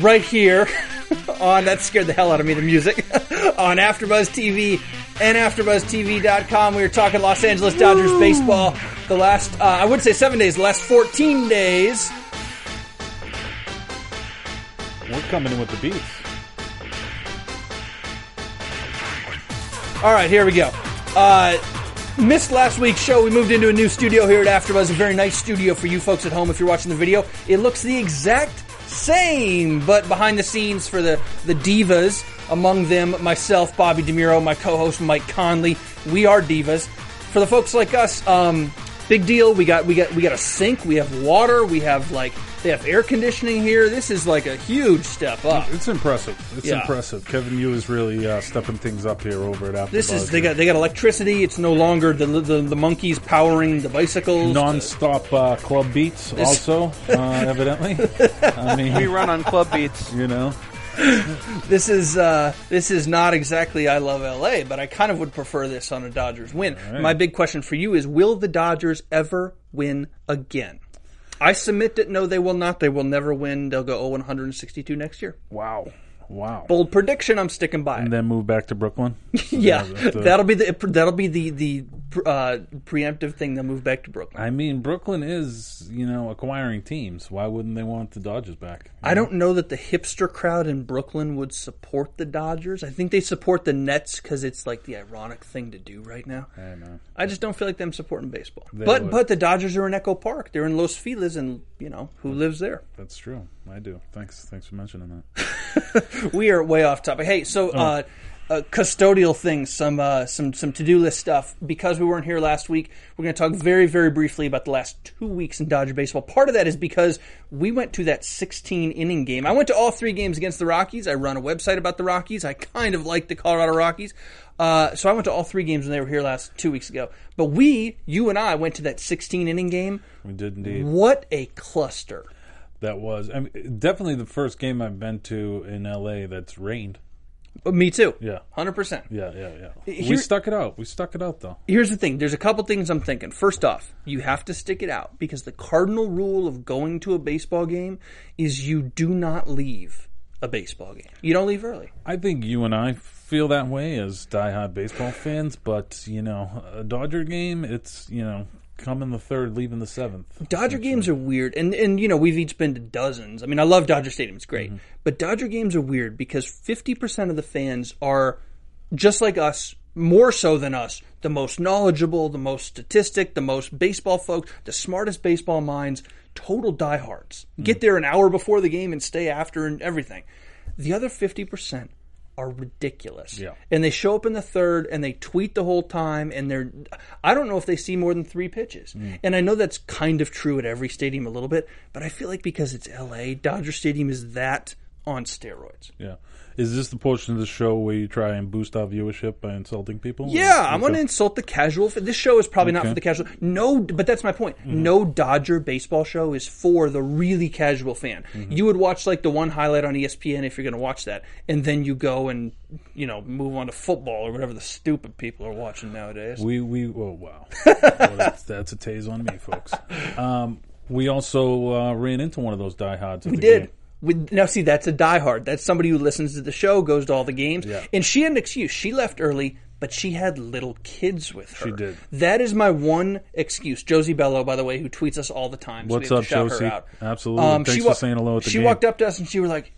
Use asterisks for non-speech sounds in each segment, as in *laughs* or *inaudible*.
Right here *laughs* on that scared the hell out of me. The music *laughs* on AfterBuzz TV and AfterBuzzTV.com. We were talking Los Angeles Dodgers baseball. The last, uh, I would say seven days, the last 14 days. We're coming in with the beats. All right, here we go. Uh, missed last week's show. We moved into a new studio here at AfterBuzz. A very nice studio for you folks at home. If you're watching the video, it looks the exact same, but behind the scenes for the the divas. Among them, myself, Bobby DeMuro, my co-host Mike Conley. We are divas. For the folks like us, um, big deal. We got we got we got a sink. We have water. We have like they have air conditioning here. This is like a huge step up. It's impressive. It's Yeah. impressive. Kevin Yu is really uh, stepping things up here over at After This is they got they got electricity. It's no longer the the, the monkeys powering the bicycles. non-stop uh, club beats. Also, uh, *laughs* evidently. I *laughs* mean, We run on club beats. *laughs* you know, this is uh, this is not exactly I love LA, but I kind of would prefer this on a Dodgers win. right. My big question for you is: Will the Dodgers ever win again? I submit that no, they will not. They will never win. They'll go 0 162 next year. wow, wow. Bold prediction. I'm sticking by it. And then move back to Brooklyn. *laughs* yeah, that, that'll be the that'll be the the uh, preemptive thing. They'll move back to Brooklyn. I mean, Brooklyn is you know acquiring teams. Why wouldn't they want the Dodgers back? I don't know that the hipster crowd in Brooklyn would support the Dodgers. I think they support the Nets because it's like the ironic thing to do right now. I know. I just don't feel like them supporting baseball. They but would. but the Dodgers are in Echo Park. They're in Los Feliz, and you know who lives there. That's true. I do. Thanks. Thanks for mentioning that. *laughs* We are way off topic. Hey, so Oh. uh, uh, custodial things, some uh, some some to do list stuff. Because we weren't here last week, we're going to talk very very briefly about the last two weeks in Dodger baseball. Part of that is because we went to that 16 inning game. I went to all three games against the Rockies. I run a website about the Rockies. I kind of like the Colorado Rockies. Uh, so I went to all three games when they were here last two weeks ago. But we, you and I, went to that 16 inning game. We did indeed. What a cluster! That was I mean, definitely the first game I've been to in LA that's rained. Me too. Yeah. hundred percent. Yeah, yeah, yeah. we stuck it out. We stuck it out though. Here's the thing. There's a couple things I'm thinking. First off, you have to stick it out because the cardinal rule of going to a baseball game is you do not leave a baseball game. You don't leave early. I think you and I feel that way as diehard baseball fans, but you know, a Dodger game, it's you know, come in the third, leave in the seventh. Dodger games are weird, and and you know we've each been to dozens. I mean, I love Dodger Stadium; it's great, mm-hmm. but Dodger games are weird because fifty percent of the fans are just like us, more so than us, the most knowledgeable, the most statistic, the most baseball folks, the smartest baseball minds, total diehards. Get mm. there an hour before the game and stay after and everything. The other fifty percent are ridiculous. Yeah. And they show up in the third and they tweet the whole time and they're I don't know if they see more than 3 pitches. Mm. And I know that's kind of true at every stadium a little bit, but I feel like because it's LA, Dodger Stadium is that on steroids. Yeah. Is this the portion of the show where you try and boost our viewership by insulting people? Yeah, I'm going to insult the casual. This show is probably not for the casual. No, but that's my point. No Dodger baseball show is for the really casual fan. You would watch like the one highlight on ESPN if you're going to watch that, and then you go and you know move on to football or whatever the stupid people are watching nowadays. We we oh wow, *laughs* well, that's, that's a tase on me, folks. Um, we also uh, ran into one of those diehards. We did. We, now, see, that's a diehard. That's somebody who listens to the show, goes to all the games, Yeah. and she had an excuse. She left early, but she had little kids with her. She did. That is my one excuse. Josie Bello, by the way, who tweets us all the time. So What's we have up, to shout Josie? Her out. Absolutely. Um, Thanks she for saying hello at the game. She game. walked up to us and she was like,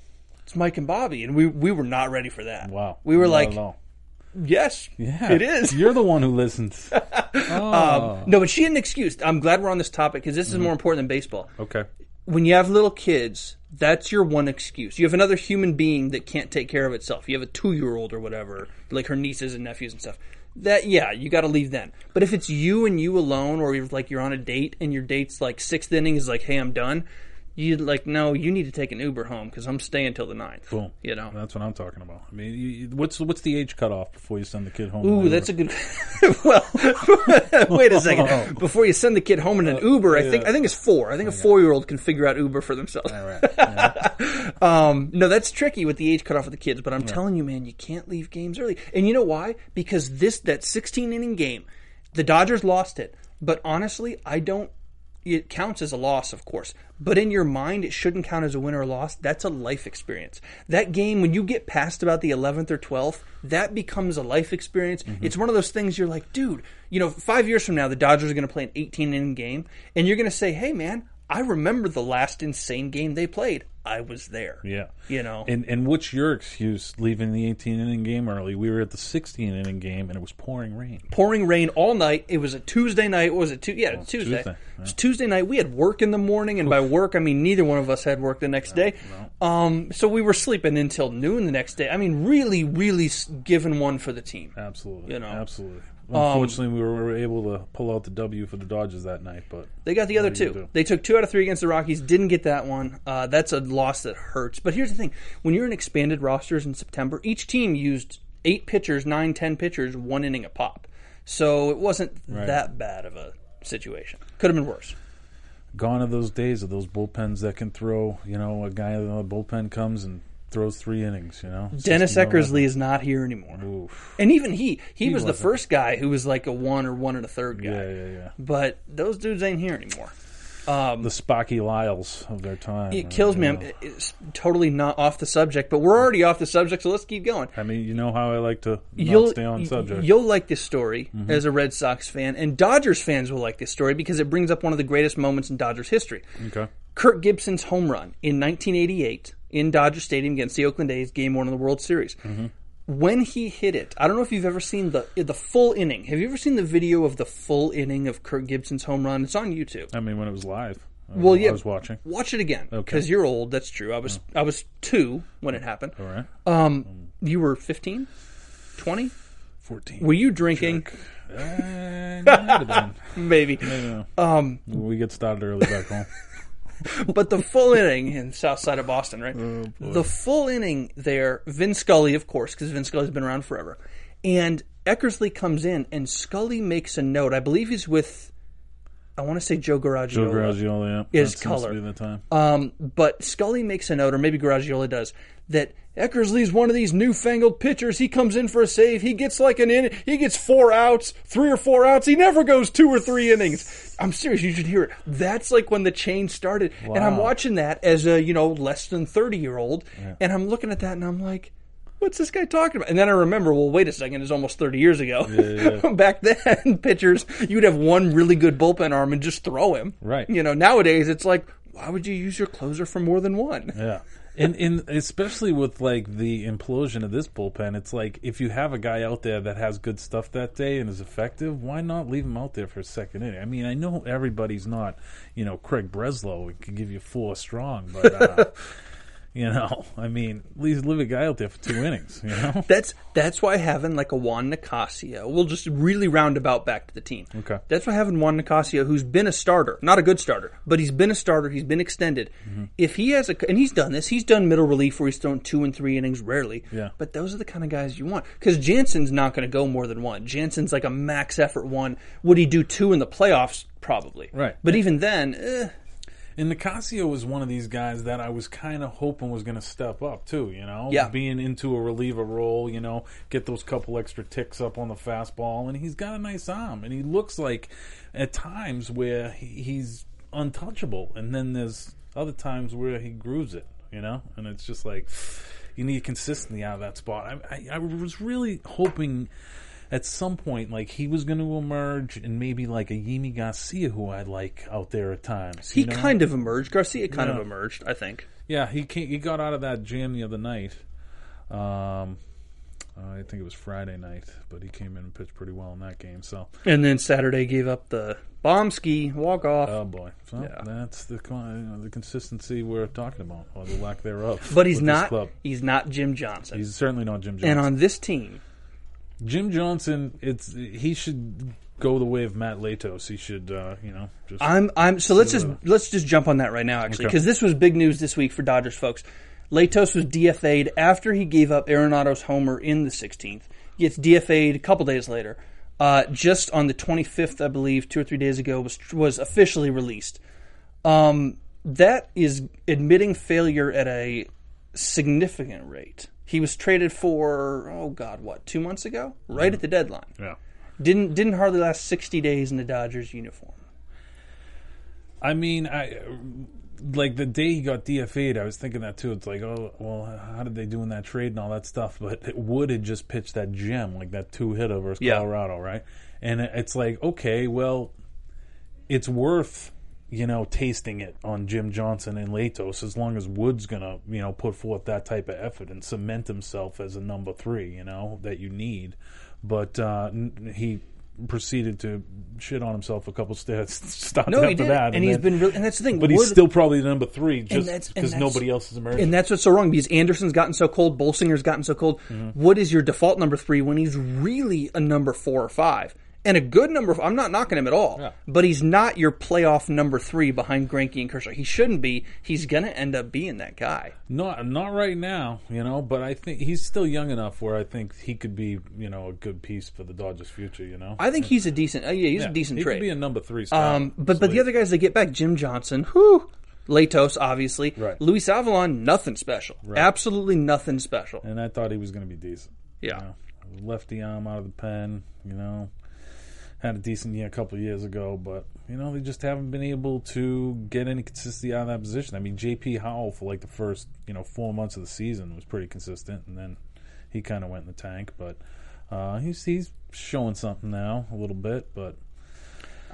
"It's Mike and Bobby," and we we were not ready for that. Wow, We were Not like, "Yes, yeah, it is." You're the one who listens. *laughs* oh, No, but she had an excuse. I'm glad we're on this topic because this is more important than baseball. okay. When you have little kids, that's your one excuse. You have another human being that can't take care of itself. You have a two year old or whatever, like her nieces and nephews and stuff. That yeah, you got to leave then. But if it's you and you alone, or you're like you're on a date and your date's like sixth inning is like, hey, I'm done. You like no, you need to take an Uber home because I'm staying till the ninth. Boom. You know. That's what I'm talking about. I mean, you, what's what's the age cutoff before you send the kid home? Ooh, that's a good. *laughs* well, *laughs* wait a second. Before you send the kid home in an Uber, I think I think it's four. I think a four year old can figure out Uber for themselves. All right. *laughs* Yeah. Um, no, that's tricky with the age cutoff of the kids. But I'm telling you, man, you can't leave games early. And you know why? Because this that 16 inning game, the Dodgers lost it. But honestly, I don't. It counts as a loss, of course, but in your mind, it shouldn't count as a win or a loss. That's a life experience. That game, when you get past about the 11th or 12th, that becomes a life experience. Mm-hmm. It's one of those things you're like, dude, you know, five years from now, the Dodgers are going to play an 18 inning game, and you're going to say, hey, man, I remember the last insane game they played. I was there. Yeah. You know? And and what's your excuse leaving the 18 inning game early? We were at the 16 inning game and it was pouring rain. pouring rain all night. It was a Tuesday night. What was it? Tu- yeah, it was Tuesday. Tuesday, It was Tuesday night. We had work in the morning, and by work I mean neither one of us had work the next day. Um, so we were sleeping until noon the next day. I mean, really, really giving one for the team. Absolutely. You know. Absolutely. Unfortunately, we were able to pull out the W for the Dodgers that night, but They got the other What do you two. They took two out of three against the Rockies. Didn't get that one. Uh, that's a loss that hurts. But here's the thing: when you're in expanded rosters in September, each team used eight pitchers, nine, ten pitchers, one inning a pop. So it wasn't that bad of a situation. Could have been worse. gone are those days of those bullpens that can throw. You know, a guy in the bullpen comes and throws three innings. You know, Dennis Eckersley is not here anymore. Oof. And even he, he, was the wasn't. first guy who was like a one or one and a third guy. Yeah, yeah, yeah. But those dudes ain't here anymore. The Sparky Lyles of their time. It right, kills me. I'm, it's totally not off the subject, but we're already off the subject, so let's keep going. I mean, you know how I like to not You'll stay on subject. Mm-hmm. you'll like this story as a Red Sox fan, and Dodgers fans will like this story because it brings up one of the greatest moments in Dodgers history. okay. Kirk Gibson's home run in 1988 in Dodger Stadium against the Oakland A's, Game One of the World Series. Mm-hmm. When he hit it, I don't know if you've ever seen the the full inning. Have you ever seen the video of the full inning of Kirk Gibson's home run? It's on YouTube. I mean, when it was live. I- Well, yeah, I was watching. Watch it again Okay. because you're old. That's true. I was I was two when it happened. All right. Um, you were 15, 20. 14. Were you drinking? Uh, been. *laughs* Maybe. Yeah. Um, We get started early back home. *laughs* *laughs* but the full inning in south side of Boston, right? Oh, the full inning there, Vin Scully, of course, because Vin Scully's been around forever. And Eckersley comes in, and Scully makes a note. I believe he's with, I want to say Joe Garagiola. Joe Garagiola, yeah. Is that seems to color. the time. Um, but Scully makes a note, or maybe Garagiola does, that Eckersley's one of these newfangled pitchers. He comes in for a save. He gets like an in. He gets four outs, three or four outs. He never goes two or three innings. I'm serious. You should hear it. That's like when the change started. And I'm watching that as a you know less than 30 year old, and I'm looking at that and I'm like. What's this guy talking about? And then I remember, well, wait a second, it's almost 30 years ago. yeah. *laughs* Back then, *laughs* pitchers, you'd have one really good bullpen arm and just throw him. Right. You know, nowadays it's like, why would you use your closer for more than one? Yeah. And, and especially with like the implosion of this bullpen, it's like if you have a guy out there that has good stuff that day and is effective, why not leave him out there for a second inning? I mean, I know everybody's not, you know, Craig Breslow can give you four strong, but uh, *laughs* you know, *laughs* I mean, at least leave a guy out there for two innings. You know, *laughs* That's that's why having like a Juan Nicasio will just really roundabout back to the team. Okay. That's why having Juan Nicasio, who's been a starter, not a good starter, but he's been a starter, he's been extended. Mm-hmm. If he has a, and he's done this, he's done middle relief where he's thrown two and three innings rarely. Yeah. But those are the kind of guys you want because Jansen's not going to go more than one. Jansen's like a max effort one. Would he do two in the playoffs? Probably. Right. But even then, eh, And Nicasio was one of these guys that I was kind of hoping was going to step up too. You know, Yeah. being into a reliever role. You know, get those couple extra ticks up on the fastball, and he's got a nice arm, and he looks like at times where he's untouchable, and then there's other times where he grooves it. You know, and it's just like you need consistency out of that spot. I, I, I was really hoping at some point, like he was going to emerge, and maybe like a Yimi Garcia, who I like out there at times. he know? kind of emerged. Garcia kind Yeah. of emerged, I think. Yeah, he came, he got out of that jam the other night. Um, I think it was Friday night, but he came in and pitched pretty well in that game. So, And then Saturday gave up the bomb ski walk off. oh boy, so Yeah. that's the you know, the consistency we're talking about, or the lack thereof. but he's not. He's not Jim Johnson. He's certainly not Jim Johnson. and on this team, Jim Johnson, it's he should go the way of Matt Latos. He should, uh, you know, just I'm I'm so let's just let's just jump on that right now actually Okay. because this was big news this week for Dodgers folks. Latos was DFA'd after he gave up Arenado's homer in the 16th. Gets DFA'd a couple days later. Uh, just on the 25th, I believe, two or three days ago, was was officially released. Um, that is admitting failure at a significant rate. He was traded for oh god, what two months ago? Right at the deadline. yeah. Didn't didn't hardly last 60 days in the Dodgers uniform. I mean, I like the day he got DFA'd. I was thinking that too. It's like, oh, well, how did they do in that trade and all that stuff? But Wood had just pitched that gem, like that two hitter versus Yeah. Colorado, right? And it's like, okay, well, it's worth you know tasting it on Jim Johnson and Latos as long as Wood's gonna you know put forth that type of effort and cement himself as a number three, you know that you need. But uh, he proceeded to shit on himself a couple steps *laughs* starts No, after he did, that, and, he's then- been really, and that's the thing. but he's still probably the number three just because nobody else is emerging. and that's what's so wrong because Anderson's gotten so cold, Bolsinger's gotten so cold. Mm-hmm. Wood is your default number three when he's really a number four or five, and a good number. Of, I'm not knocking him at all, Yeah. but he's not your playoff number three behind Greinke and Kershaw. He shouldn't be. He's gonna end up being that guy. not not right now, you know. But I think he's still young enough where I think he could be, you know, a good piece for the Dodgers' future. You know, I think he's a decent. Uh, yeah, he's Yeah, a decent he trade. could be a number three. Um, but but the other guys they get back, Jim Johnson, who Latos, obviously, Right. Luis Avilan, nothing special, absolutely nothing special. and I thought he was going to be decent. Yeah. you know. lefty arm out of the pen. You know, had a decent year a couple of years ago, but you know they just haven't been able to get any consistency out of that position. I mean, J.P. Howell for like the first you know four months of the season was pretty consistent, and then he kind of went in the tank. But uh, he's he's showing something now a little bit, but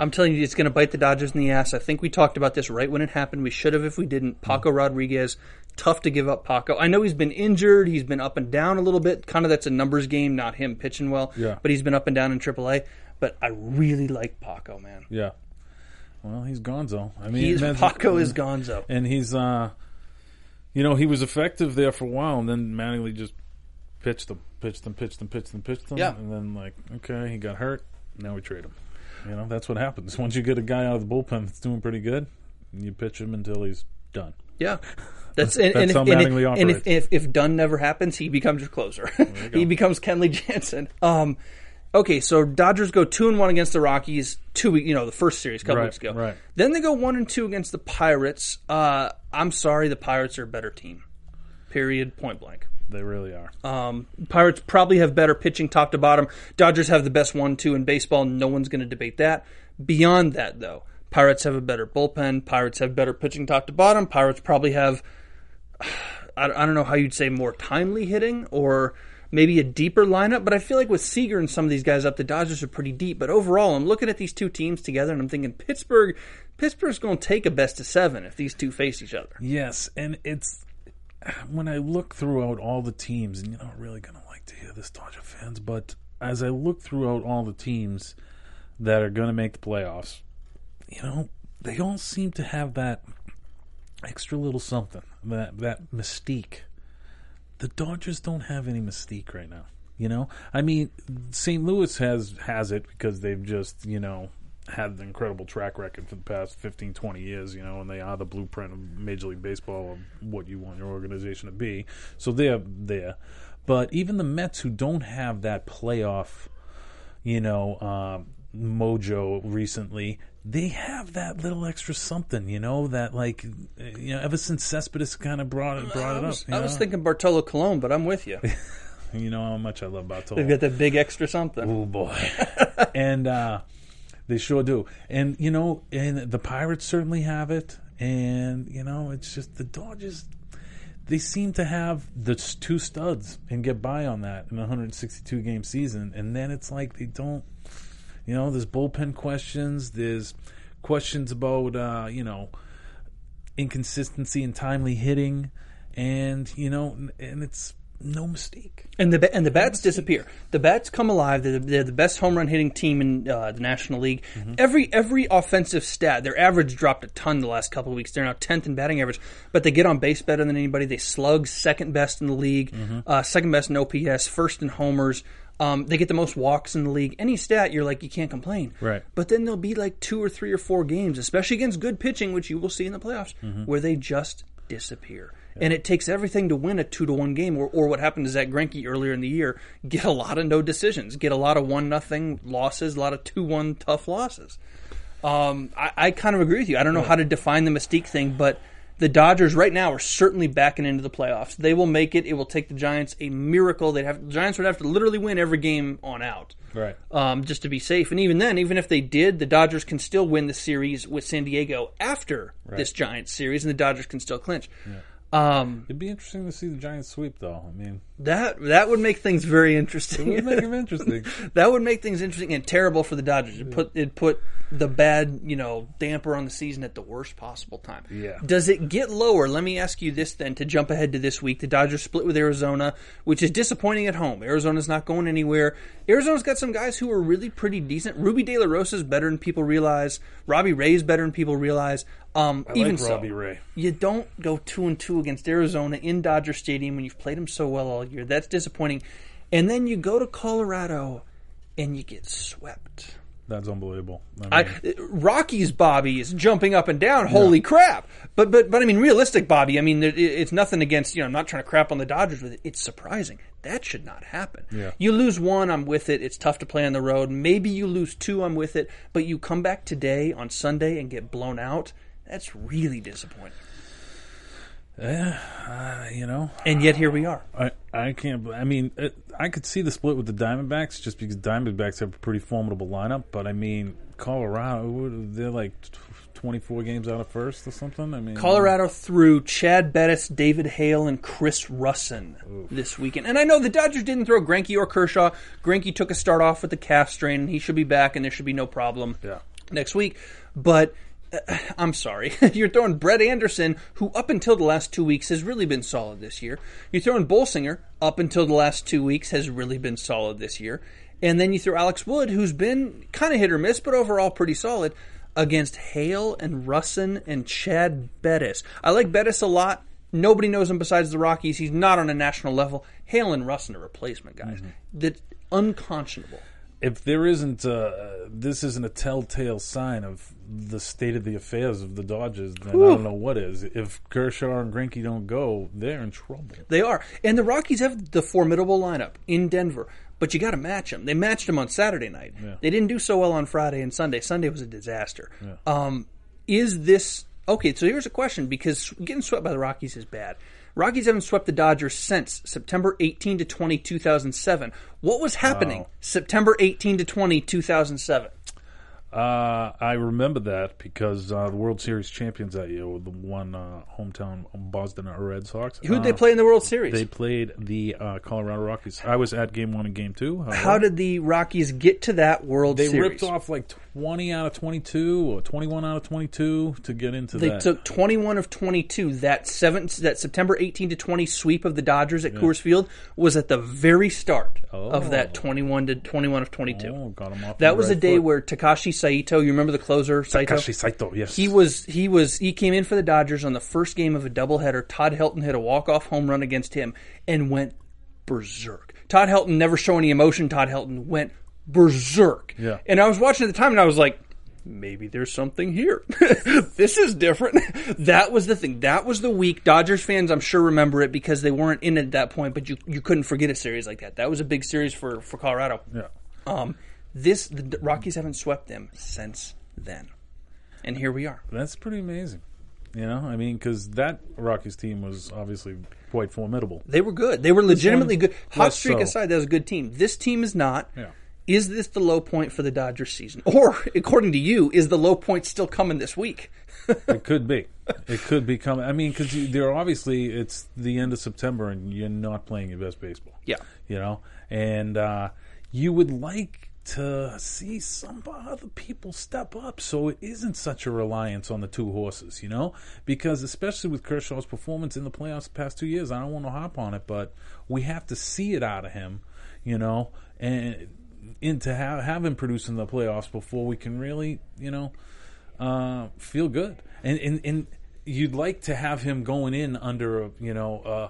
I'm telling you, it's going to bite the Dodgers in the ass. I think we talked about this right when it happened. We should have if we didn't. Paco Rodriguez, tough to give up Paco. I know he's been injured. He's been up and down a little bit. Kind of that's a numbers game, not him pitching well. Yeah. But he's been up and down in AAA. But I really like Paco, man. yeah. Well, he's Gonzo. I mean, He's Paco is Gonzo. and he's uh you know he was effective there for a while and then Mattingly just pitched them pitched them pitched them pitched them pitched them Yeah. and then like okay he got hurt now we trade him you know that's what happens once you get a guy out of the bullpen that's doing pretty good you pitch him until he's done Yeah. *laughs* That's, and, That's and, how if, and, Mattingly if, and if, if, if done never happens, he becomes your closer. *laughs* he becomes Kenley Jansen. Um, okay, so Dodgers go two and one against the Rockies. Two, week- you know, the first series a couple Right, weeks ago. right. Then they go one and two against the Pirates. Uh, I'm sorry, the Pirates are a better team. Period. Point blank. they really are Um, Pirates probably have better pitching top to bottom. Dodgers have the best one two in baseball. No one's going to debate that. Beyond that, though, Pirates have a better bullpen. Pirates have better pitching top to bottom. Pirates probably have, *sighs* I, I don't know how you'd say more timely hitting or maybe a deeper lineup. But I feel like with Seager and some of these guys up, the Dodgers are pretty deep. But overall, I'm looking at these two teams together and I'm thinking Pittsburgh. Pittsburgh's going to take a best of seven if these two face each other. yes and it's when I look throughout all the teams and you're not really gonna like to hear this Dodger fans but as I look throughout all the teams that are gonna make the playoffs you know, they all seem to have that extra little something, that that mystique. The Dodgers don't have any mystique right now. You know, I mean, St. Louis has has it because they've just you know had an incredible track record for the past 15, 20 years. You know, and they are the blueprint of Major League Baseball of what you want your organization to be. So they're there. But even the Mets, who don't have that playoff you know, um, mojo recently, they have that little extra something, you know, that like, you know, ever since Cespedes kind of brought it, brought I it up. I was thinking Bartolo Colon, but I'm with you. *laughs* you know how much I love Bartolo. They've got that big extra something. Oh boy, *laughs* and uh, they sure do. And you know, and the Pirates certainly have it. And you know, it's just the Dodgers. They seem to have the two studs and get by on that in a 162 game season, and then it's like they don't. You know, there's bullpen questions. There's questions about uh, you know inconsistency and timely hitting, and you know, and it's no mistake. And the and the bats disappear. The bats come alive. They're, they're the best home run hitting team in uh, the National League. Every every offensive stat, their average dropped a ton the last couple of weeks. They're now tenth in batting average, but they get on base better than anybody. They slug second best in the league, uh, second best in OPS, first in homers. Um, they get the most walks in the league. Any stat, you're like, you can't complain. Right. But then there'll be like two or three or four games, especially against good pitching, which you will see in the playoffs, where they just disappear. And it takes everything to win a two to one game, or, or what happened to Zack Greinke earlier in the year, get a lot of no decisions, get a lot of one nothing losses, a lot of two one tough losses. Um, I, I kind of agree with you. I don't know how to define the mystique thing, but the Dodgers right now are certainly backing into the playoffs. They will make it. It will take the Giants a miracle. They'd have the Giants would have to literally win every game on out Right. um, just to be safe. And even then, even if they did, the Dodgers can still win the series with San Diego after this Giants series, and the Dodgers can still clinch. Um, It'd be interesting to see the Giants sweep, though. I mean, that that would make things very interesting. it would make them *laughs* interesting. that would make things interesting and terrible for the Dodgers. It put it put the bad you know damper on the season at the worst possible time. Yeah. Does it get lower? Let me ask you this then to jump ahead to this week. The Dodgers split with Arizona, which is disappointing at home. Arizona's not going anywhere. Arizona's got some guys who are really pretty decent. Rubby De La Rosa is better than people realize. Robbie Ray's better than people realize. Um, I even like so, Robbie Ray. you don't go two and two against Arizona in Dodger Stadium when you've played them so well all year. That's disappointing. And then you go to Colorado and you get swept. That's unbelievable. I mean, I, Rocky's Bobby is jumping up and down. Holy crap! But but but I mean, realistic Bobby. I mean, it, it's nothing against you know. I'm not trying to crap on the Dodgers with it. It's surprising. That should not happen. Yeah. You lose one, I'm with it. It's tough to play on the road. Maybe you lose two, I'm with it. But you come back today on Sunday and get blown out. That's really disappointing. uh, you know, And yet here we are. I I can't. I mean, it, I could see the split with the Diamondbacks just because Diamondbacks have a pretty formidable lineup. But I mean, Colorado, they're like twenty four games out of first or something. I mean, Colorado threw Chad Bettis, David Hale, and Chris Rusin this weekend. And I know the Dodgers didn't throw Greinke or Kershaw. Greinke took a start off with the calf strain. He should be back, and there should be no problem Yeah. next week. But uh, *sighs* I'm sorry. *laughs* You're throwing Brett Anderson, who up until the last two weeks has really been solid this year. You're throwing Bolsinger, up until the last two weeks has really been solid this year. And then you throw Alex Wood, who's been kind of hit or miss, but overall pretty solid, against Hale and Rusin and Chad Bettis. I like Bettis a lot. Nobody knows him besides the Rockies. He's not on a national level. Hale and Rusin are replacement guys. That's unconscionable. if there isn't, uh, this isn't a telltale sign of the state of the affairs of the Dodgers, then I don't know what is. If Kershaw and Greinke don't go, they're in trouble. They are. And the Rockies have the formidable lineup in Denver, but you got to match them. They matched them on Saturday night. They didn't do so well on Friday and Sunday. Sunday was a disaster. Um, is this okay? So here's a question because getting swept by the Rockies is bad. Rockies haven't swept the Dodgers since September 18 to 20, 2007. What was happening Wow. September 18 to 20, 2007? Uh, I remember that because uh, the World Series champions that year were the one uh, hometown Boston Red Sox. Who'd Uh, they play in the World Series? They played the uh, Colorado Rockies. I was at Game One and Game Two. however. How did the Rockies get to that World Series? they Series? ripped off like twenty out of twenty-two or twenty-one out of twenty-two to get into They that? took 21 of 22. That seven, that September 18 to 20 sweep of the Dodgers at Coors Field was at the very start of Oh. that 21 to 21 of 22. oh, got 'em off that was a day foot. where Takashi Saito, you remember the closer Saito? Takashi Saito, yes, He was he was he came in for the Dodgers on the first game of a doubleheader. Todd Helton hit a walk off home run against him and went berserk. Todd Helton never show any emotion. Todd Helton went berserk. Yeah. And I was watching at the time and I was like, maybe there's something here. *laughs* this is different. *laughs* that was the thing. That was the week. Dodgers fans, I'm sure, remember it because they weren't in at that point, but you you couldn't forget a series like that. That was a big series for for Colorado. Yeah. Um, this the Rockies haven't swept them since then, and here we are. That's pretty amazing. You know, I mean, because that Rockies team was obviously quite formidable. They were good. They were legitimately good. Hot streak so. aside, that was a good team. This team is not. Yeah. Is this the low point for the Dodgers season? *laughs* Or, according to you, is the low point still coming this week? *laughs* It could be. It could be coming. I mean, because they're obviously it's the end of September and you're not playing your best baseball. Yeah. You know, and uh, you would like to see some other people step up so it isn't such a reliance on the two horses, you know? Because especially with Kershaw's performance in the playoffs the past two years, I don't want to hop on it, but we have to see it out of him, you know, and into have, have him produce in the playoffs before we can really, you know, uh, feel good. And, and, and you'd like to have him going in under, a, you know, uh,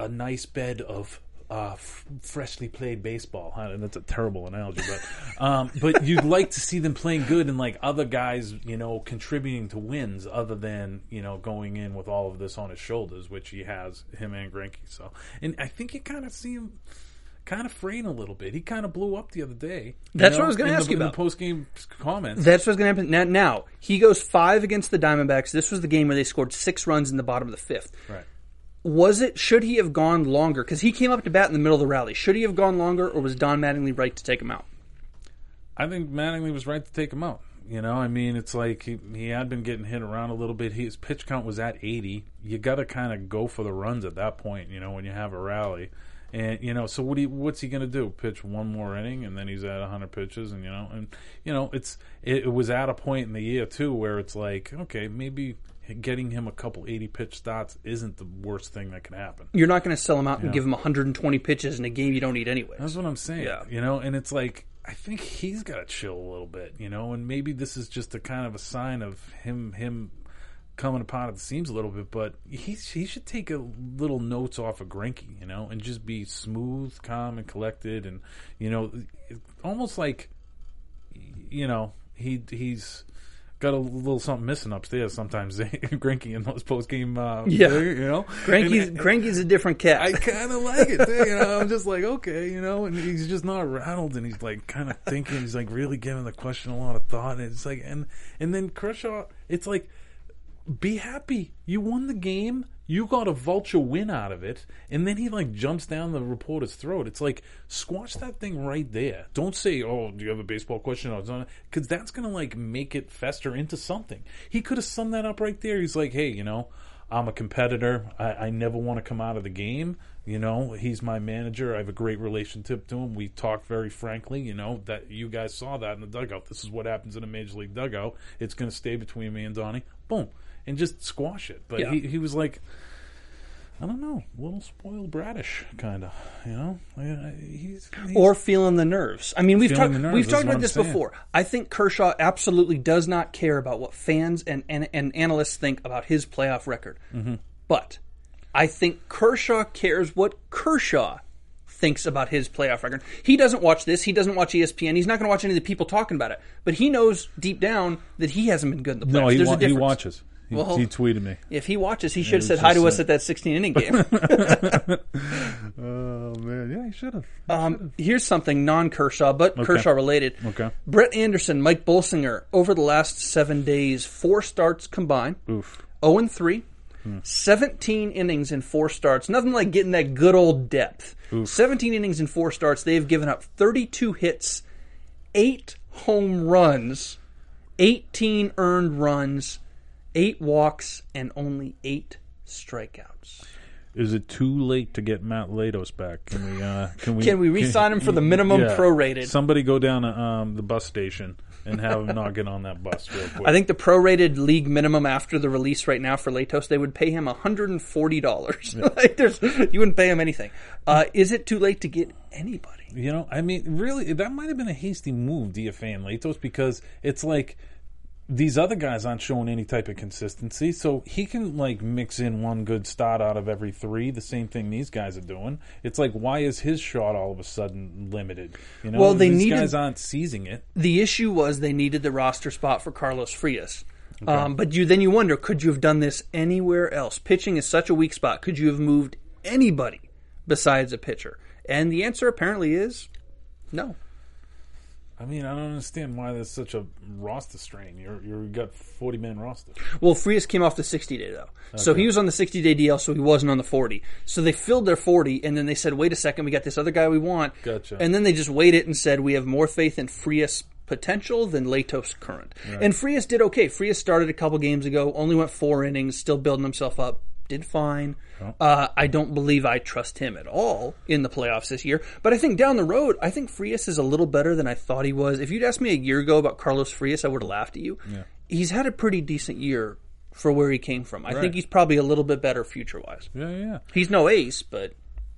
a nice bed of uh, f- freshly played baseball. That's a terrible analogy, but um, *laughs* but you'd like to see them playing good and like other guys, you know, contributing to wins, other than you know going in with all of this on his shoulders, which he has him and Greinke. So, and I think you kind of see him. Kind of fraying a little bit. He kind of blew up the other day. That's what I was gonna ask the, you in about. the post game comments. That's what's going to happen. Now, now, he goes five against the Diamondbacks. This was the game where they scored six runs in the bottom of the fifth. right. Was it, should he have gone longer? Because he came up to bat in the middle of the rally. Should he have gone longer, or was Don Mattingly right to take him out? I think Mattingly was right to take him out. You know, I mean, it's like he, he had been getting hit around a little bit. His pitch count was at 80. You got to kind of go for the runs at that point, you know, when you have a rally. And, you know, so what you, what's he going to do? Pitch one more inning and then he's at 100 pitches and, you know, and, you know, it's, it, it was at a point in the year, too, where it's like, okay, maybe getting him a couple 80 pitch starts isn't the worst thing that can happen. You're not going to sell him out and give him 120 pitches in a game you don't need anyway. That's what I'm saying. Yeah. You know, and it's like I think he's got to chill a little bit, you know, and maybe this is just a kind of a sign of him him coming upon at the seams a little bit, but he he should take a little notes off of Greinke, you know, and just be smooth, calm, and collected, and you know, almost like you know he he's got a little something missing upstairs sometimes. *laughs* Greinke in those post game, uh, *laughs* Yeah. you know, Greinke's, And- Greinke's a different cat. I kind of like it. Too, you know, I'm just like, okay, you know, and he's just not rattled, and he's like kind of thinking. He's like really giving the question a lot of thought, and it's like, and and then Kershaw, it's like, be happy, you won the game. You got a vulture win out of it, and then he like jumps down the reporter's throat. It's like squash that thing right there. Don't say, "Oh, do you have a baseball question?" Because that's gonna like make it fester into something. He could have summed that up right there. He's like, "Hey, you know, I'm a competitor. I, I never want to come out of the game. You know, he's my manager. I have a great relationship to him. We talk very frankly. You know that you guys saw that in the dugout. This is what happens in a major league dugout. It's going to stay between me and Donnie. Boom, and just squash it. But Yeah. he he was like. I don't know, a little spoiled bratish, kind of. You know, I- I- he's, he's or feeling the nerves. I mean, we've talked we've talked about I'm this saying. before. I think Kershaw absolutely does not care about what fans and and, and analysts think about his playoff record. Mm-hmm. But I think Kershaw cares what Kershaw thinks about his playoff record. He doesn't watch this. He doesn't watch ESPN. He's not going to watch any of the people talking about it. But he knows deep down that he hasn't been good in the playoffs. no, he, wa- he watches. He, Well- he tweeted me. If he watches, he should have said hi to us at that 16 inning game. *laughs* *laughs* Oh man, yeah, he should have. Um, here's something non Kershaw, but Kershaw related. Okay. Brett Anderson, Mike Bolsinger, over the last seven days, four starts combined, Oof. 0 and 3, 17 innings in four starts. Nothing like getting that good old depth. 17 innings in four starts. They've given up 32 hits, 8 home runs, 18 earned runs, 8 walks, and only 8 strikeouts. Is it too late to get Matt Latos back? Can we? Uh, can we? Can we re-sign him for the minimum prorated? Somebody go down to um, the bus station and have him not get on that bus real quick. I think the prorated league minimum after the release right now for Latos, they would pay him $140. *laughs* like there's, you wouldn't pay him anything. Uh, is it too late to get anybody? You know, I mean, really, that might have been a hasty move, DFA and Latos, because it's like these other guys aren't showing any type of consistency. So he can like mix in one good start out of every three. The same thing these guys are doing. It's like, why is his shot all of a sudden limited? You know, Well, they these needed- guys aren't seizing it. The issue was they needed the roster spot for Carlos Frias. Um, but you then you wonder, could you have done this anywhere else? Pitching is such a weak spot. Could you have moved anybody besides a pitcher? And the answer apparently is no. I mean, I don't understand why there's such a roster strain. You're you're you got forty man roster. Well, Frias came off the 60 day though. So he was on the 60 day DL, so he wasn't on the 40. So they filled their 40, and then they said, wait a second, we got this other guy we want. Gotcha. And then they just waited and said, we have more faith in Frias potential than Latos current. And Frias did okay. Frias started a couple games ago, only went four innings, still building himself up. Did fine. Uh, I don't believe I trust him at all in the playoffs this year. But I think down the road, I think Frias is a little better than I thought he was. If you'd asked me a year ago about Carlos Frias, I would have laughed at you. He's had a pretty decent year for where he came from. I Right. think he's probably a little bit better future wise. Yeah, yeah. He's no ace, but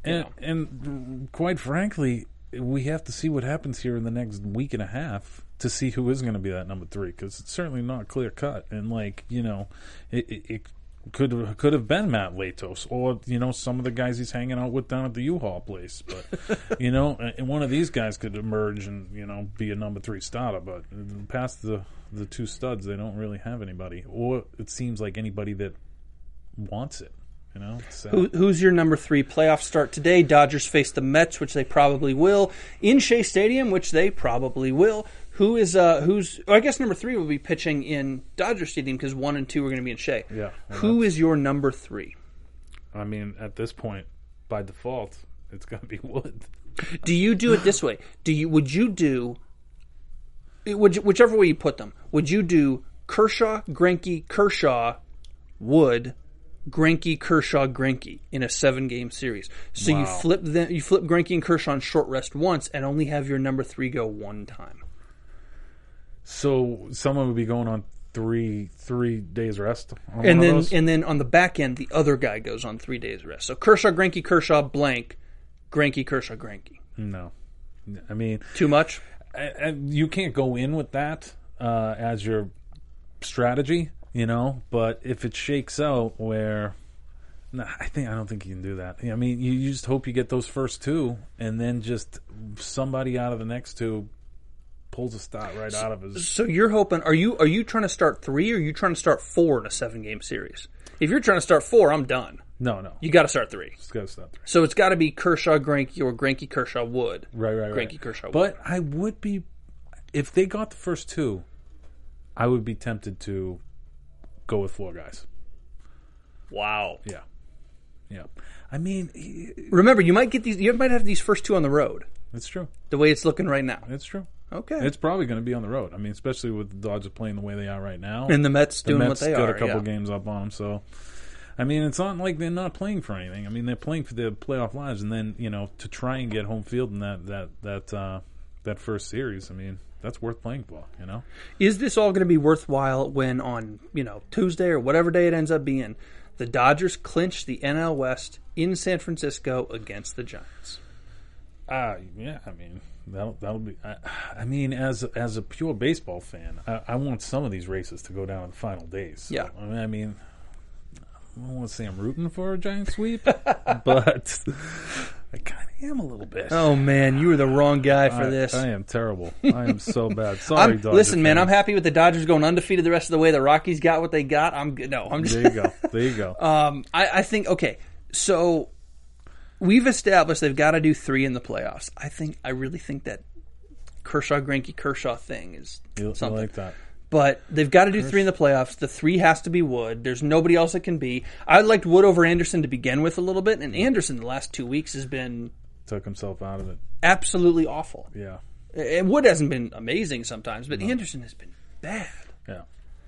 you And, know. and quite frankly, we have to see what happens here in the next week and a half to see who is going to be that number three because it's certainly not clear cut. And like you know, it, it, it could could have been Matt Latos or you know some of the guys he's hanging out with down at the U-Haul place. But *laughs* you know, and one of these guys could emerge and you know be a number three starter. But past the the two studs, they don't really have anybody, or it seems like anybody that wants it. You know, so, Who, who's your number three playoff start today? Dodgers face the Mets, which they probably will, in Shea Stadium, which they probably will. Who is uh who's? oh, I guess number three will be pitching in Dodger Stadium because one and two are going to be in Shea. Yeah, Who is your number three? I mean, at this point, by default, it's going to be *laughs* Wood. Do you do it this way? Do you would you do would you, whichever way you put them? Would you do Kershaw, Greinke, Kershaw, Wood, Greinke, Kershaw, Greinke in a seven game series? So you flip them, you flip Greinke and Kershaw on short rest once, and only have your number three go one time. So someone would be going on three three days rest, on And then and then on the back end, the other guy goes on three days rest. So Kershaw, Greinke, Kershaw, blank, Greinke, Kershaw, Greinke. no, I mean, Too much. and, and you can't go in with that uh, as your strategy, you know. But if it shakes out where, nah, I think I don't think you can do that. I mean, you, you just hope you get those first two, and then just somebody out of the next two pulls a start right out of his. So you're hoping? Are you are you trying to start three, or are you trying to start four in a seven game series? If you're trying to start four, I'm done. No, no, You got to start three. just gotta start three. So it's got to be Kershaw, Greinke, or Greinke, Kershaw, Wood. Right, right, right. Greinke, Kershaw, Wood. But I would be, if they got the first two, I would be tempted to go with four guys. Wow. Yeah, yeah. I mean, Remember, you might get these. You might have these first two on the road. it's true. The way it's looking right now. It's true. Okay. It's probably going to be on the road. I mean, especially with the Dodgers playing the way they are right now. and the Mets the doing Mets what they are, got are. a couple yeah. games up on them, so. I mean, it's not like they're not playing for anything. I mean, they're playing for their playoff lives, and then you know to try and get home field in that that that uh, that first series. I mean, that's worth playing for. You know. Is this all going to be worthwhile when on you know Tuesday or whatever day it ends up being, the Dodgers clinch the NL West in San Francisco against the Giants? Uh, yeah, I mean that'll that'll be. I, I mean, as as a pure baseball fan, I, I want some of these races to go down in the final days. So, Yeah. I mean, I mean, I don't want to say I'm rooting for a giant sweep, *laughs* but I kind of am a little bit. Oh man, you were the wrong guy for I, this. I am terrible. I am so bad. *laughs* Sorry, I'm, Dodger listen, man, fans. I'm happy with the Dodgers going undefeated the rest of the way. The Rockies got what they got. I'm good. No, I'm just. There you go. There you go. *laughs* Um, I, I think okay. So we've established they've got to do three in the playoffs. I think I really think that Kershaw Greinke Kershaw thing is You, something. like that? But they've got to do three in the playoffs. The three has to be Wood. There's nobody else that can be. I liked Wood over Anderson to begin with a little bit, and Anderson the last two weeks has been Took himself out of it. absolutely awful. Yeah, And Wood hasn't been amazing sometimes, but Anderson has been bad. yeah.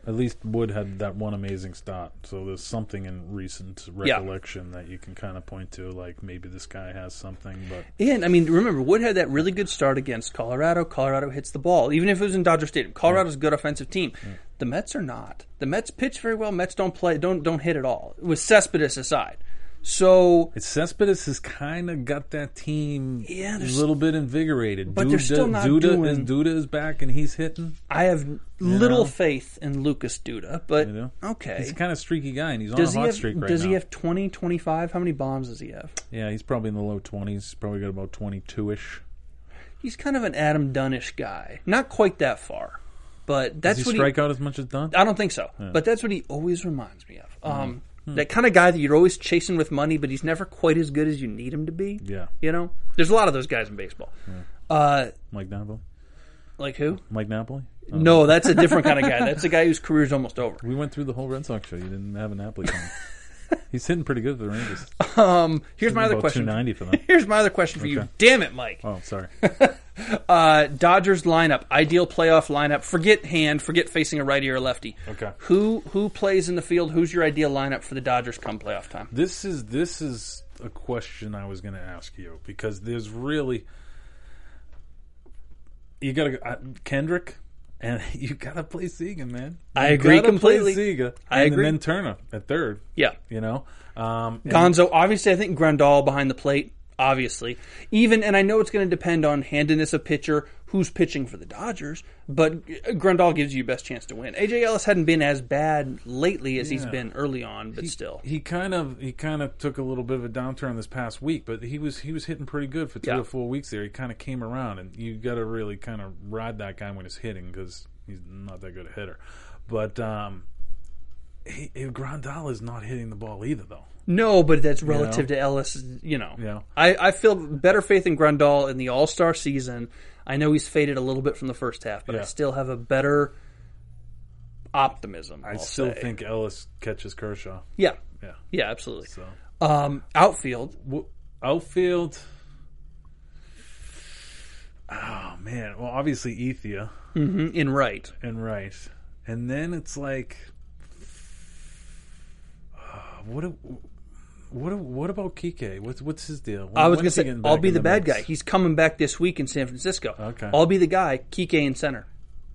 At least Wood had that one amazing start, so there's something in recent Yeah. recollection that you can kind of point to, like maybe this guy has something. But And I mean, remember Wood had that really good start against Colorado. Colorado hits the ball, even if it was in Dodger Stadium. Colorado's a good offensive team. The Mets are not. The Mets pitch very well. Mets don't play. Don't don't hit at all. With Cespedes aside, so It's Cespedes has kind of got that team Yeah, a little bit invigorated. But they're still not Duda doing- is Duda is back and he's hitting. I have little know? faith in Lucas Duda. But You know? okay, He's kind of streaky guy and he's on a he hot have streak right now. does now. he have 20, 25? How many bombs does he have? yeah, he's probably in the low twenties. Probably got about twenty two ish. He's kind of an Adam Dunnish guy. Not quite that far, but that's Does he what strike out as much as Dunn? I don't think so. But that's what he always reminds me of. Mm-hmm. Hmm. That kind of guy that you're always chasing with money, but he's never quite as good as you need him to be. Yeah, You know, there's a lot of those guys in baseball. Uh, Mike Napoli. like who? Mike Napoli. Oh. No, that's a different kind of guy. That's a guy whose career's almost over. We went through the whole Red Sox show. You didn't have a Napoli coming. *laughs* he's hitting pretty good for the Rangers. Um, here's my other about question. two ninety for. *laughs* Here's my other question for you. Damn it, Mike. Oh, sorry. *laughs* *laughs* Uh, Dodgers lineup, ideal playoff lineup. Forget hand, forget facing a righty or a lefty. Okay. Who who plays in the field? Who's your ideal lineup for the Dodgers come playoff time? This is this is a question I was going to ask you because there's really you got to uh, Kendrick and *laughs* you got to play Seager, man. You I agree play completely. Seager, I and agree. then Turner at third. Yeah. You know, um, Gonzo, obviously, I think Grandal behind the plate, obviously. Even, and I know it's going to depend on handedness of pitcher, who's pitching for the Dodgers, but Grandal gives you best chance to win. AJ Ellis hadn't been as bad lately as he's been early on, but still. he kind of he kind of took a little bit of a downturn this past week, but he was he was hitting pretty good for three Yeah. or four weeks there. He kind of came around, and you got to really kind of ride that guy when he's hitting because he's not that good a hitter. But um, he, he- Grandal is not hitting the ball either, though. No, but that's relative know? to Ellis, you know. Yeah. I, I feel better faith in Grandal in the All Star season. I know he's faded a little bit from the first half, but I still have a better optimism. I I'll still say. think Ellis catches Kershaw. Yeah. Yeah. Yeah, absolutely. So Um, outfield. W- outfield. Oh man! Well, obviously Ethier mhm, in right. and right, and then it's like, uh, what? do- What? What about Kike? What's what's his deal? I was going to say I'll be in the bad guy. He's coming back this week in San Francisco. Okay. I'll be the guy. Kike in center.